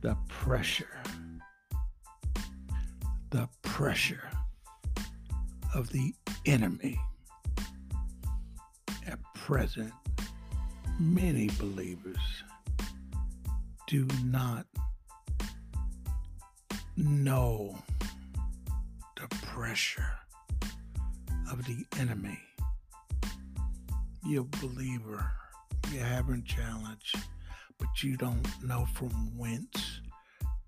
The pressure, the pressure of the enemy. At present, many believers do not know the pressure of the enemy. You're a believer, you haven't challenge but you don't know from whence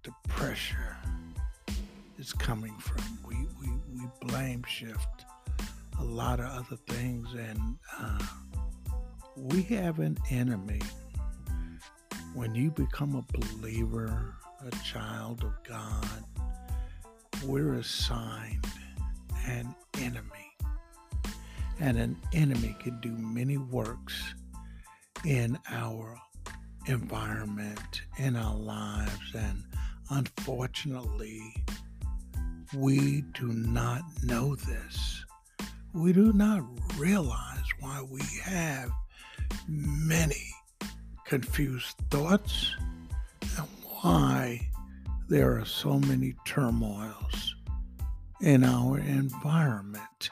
the pressure is coming from. We, we, we blame shift a lot of other things, and uh, we have an enemy. When you become a believer, a child of God, we're assigned an enemy. And an enemy can do many works in our environment in our lives. And unfortunately, we do not know this. We do not realize why we have many confused thoughts and why there are so many turmoils in our environment.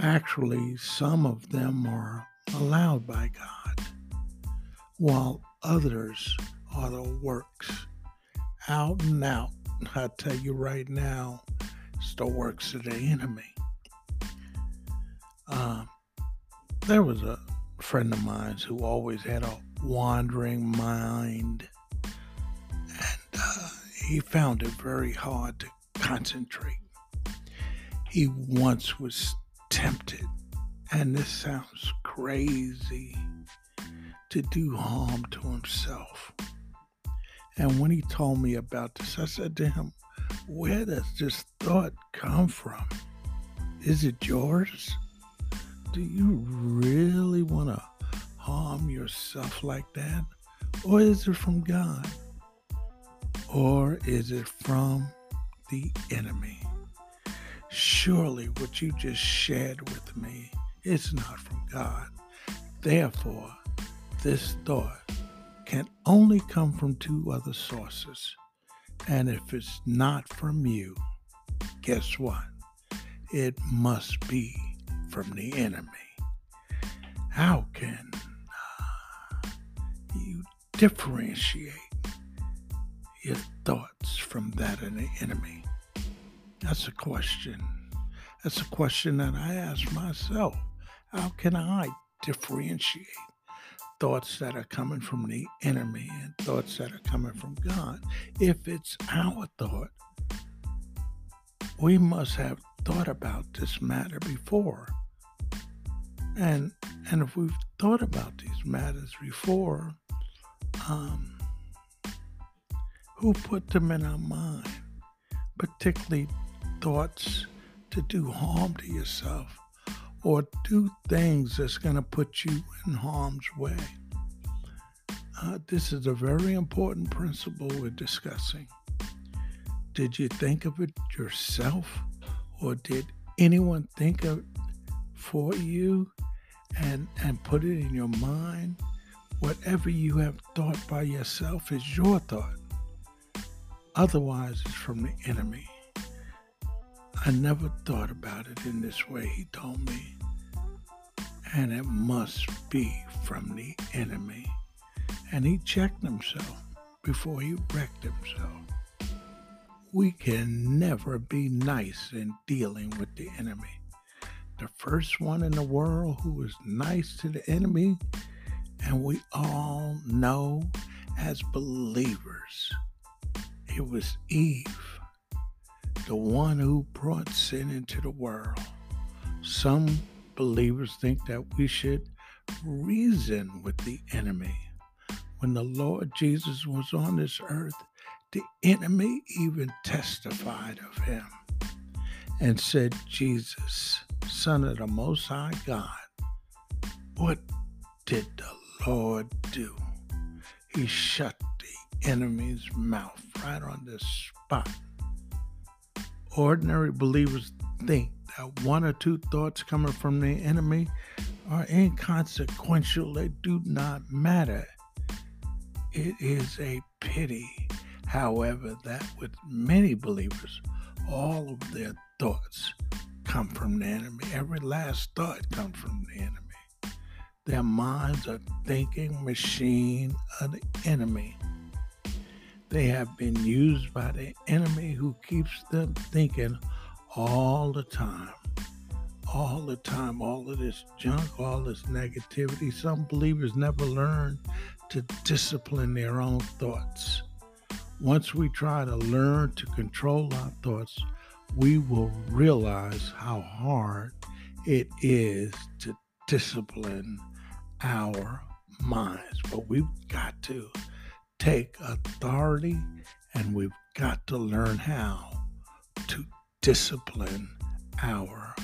Actually, some of them are allowed by God while others are the works out and out. I tell you right now, it's the works of the enemy. Uh, there was a friend of mine who always had a wandering mind, and uh, he found it very hard to concentrate. He once was tempted, and this sounds crazy to do harm to himself. And when he told me about this, I said to him, Where does this thought come from? Is it yours? Do you really want to harm yourself like that? Or is it from God? Or is it from the enemy? Surely what you just shared with me is not from God. Therefore, this thought can only come from two other sources. And if it's not from you, guess what? It must be from the enemy. How can uh, you differentiate your thoughts from that of the enemy? That's a question. That's a question that I ask myself. How can I differentiate thoughts that are coming from the enemy and thoughts that are coming from God. If it's our thought, we must have thought about this matter before. And and if we've thought about these matters before, um, who put them in our mind? Particularly thoughts to do harm to yourself or do things that's going to put you in harm's way. Uh, this is a very important principle we're discussing. Did you think of it yourself, or did anyone think of it for you and, and put it in your mind? Whatever you have thought by yourself is your thought. Otherwise, it's from the enemy. I never thought about it in this way, he told me. And it must be from the enemy. And he checked himself before he wrecked himself. We can never be nice in dealing with the enemy. The first one in the world who was nice to the enemy, and we all know as believers, it was Eve the one who brought sin into the world. Some believers think that we should reason with the enemy. When the Lord Jesus was on this earth, the enemy even testified of him and said, Jesus, Son of the Most High God, what did the Lord do? He shut the enemy's mouth right on the spot ordinary believers think that one or two thoughts coming from the enemy are inconsequential, they do not matter. It is a pity, however, that with many believers, all of their thoughts come from the enemy. Every last thought comes from the enemy. Their minds are thinking machine of the enemy. They have been used by the enemy who keeps them thinking all the time. All the time, all of this junk, all this negativity. Some believers never learn to discipline their own thoughts. Once we try to learn to control our thoughts, we will realize how hard it is to discipline our minds. But we've got to take authority and we've got to learn how to discipline our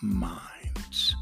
minds.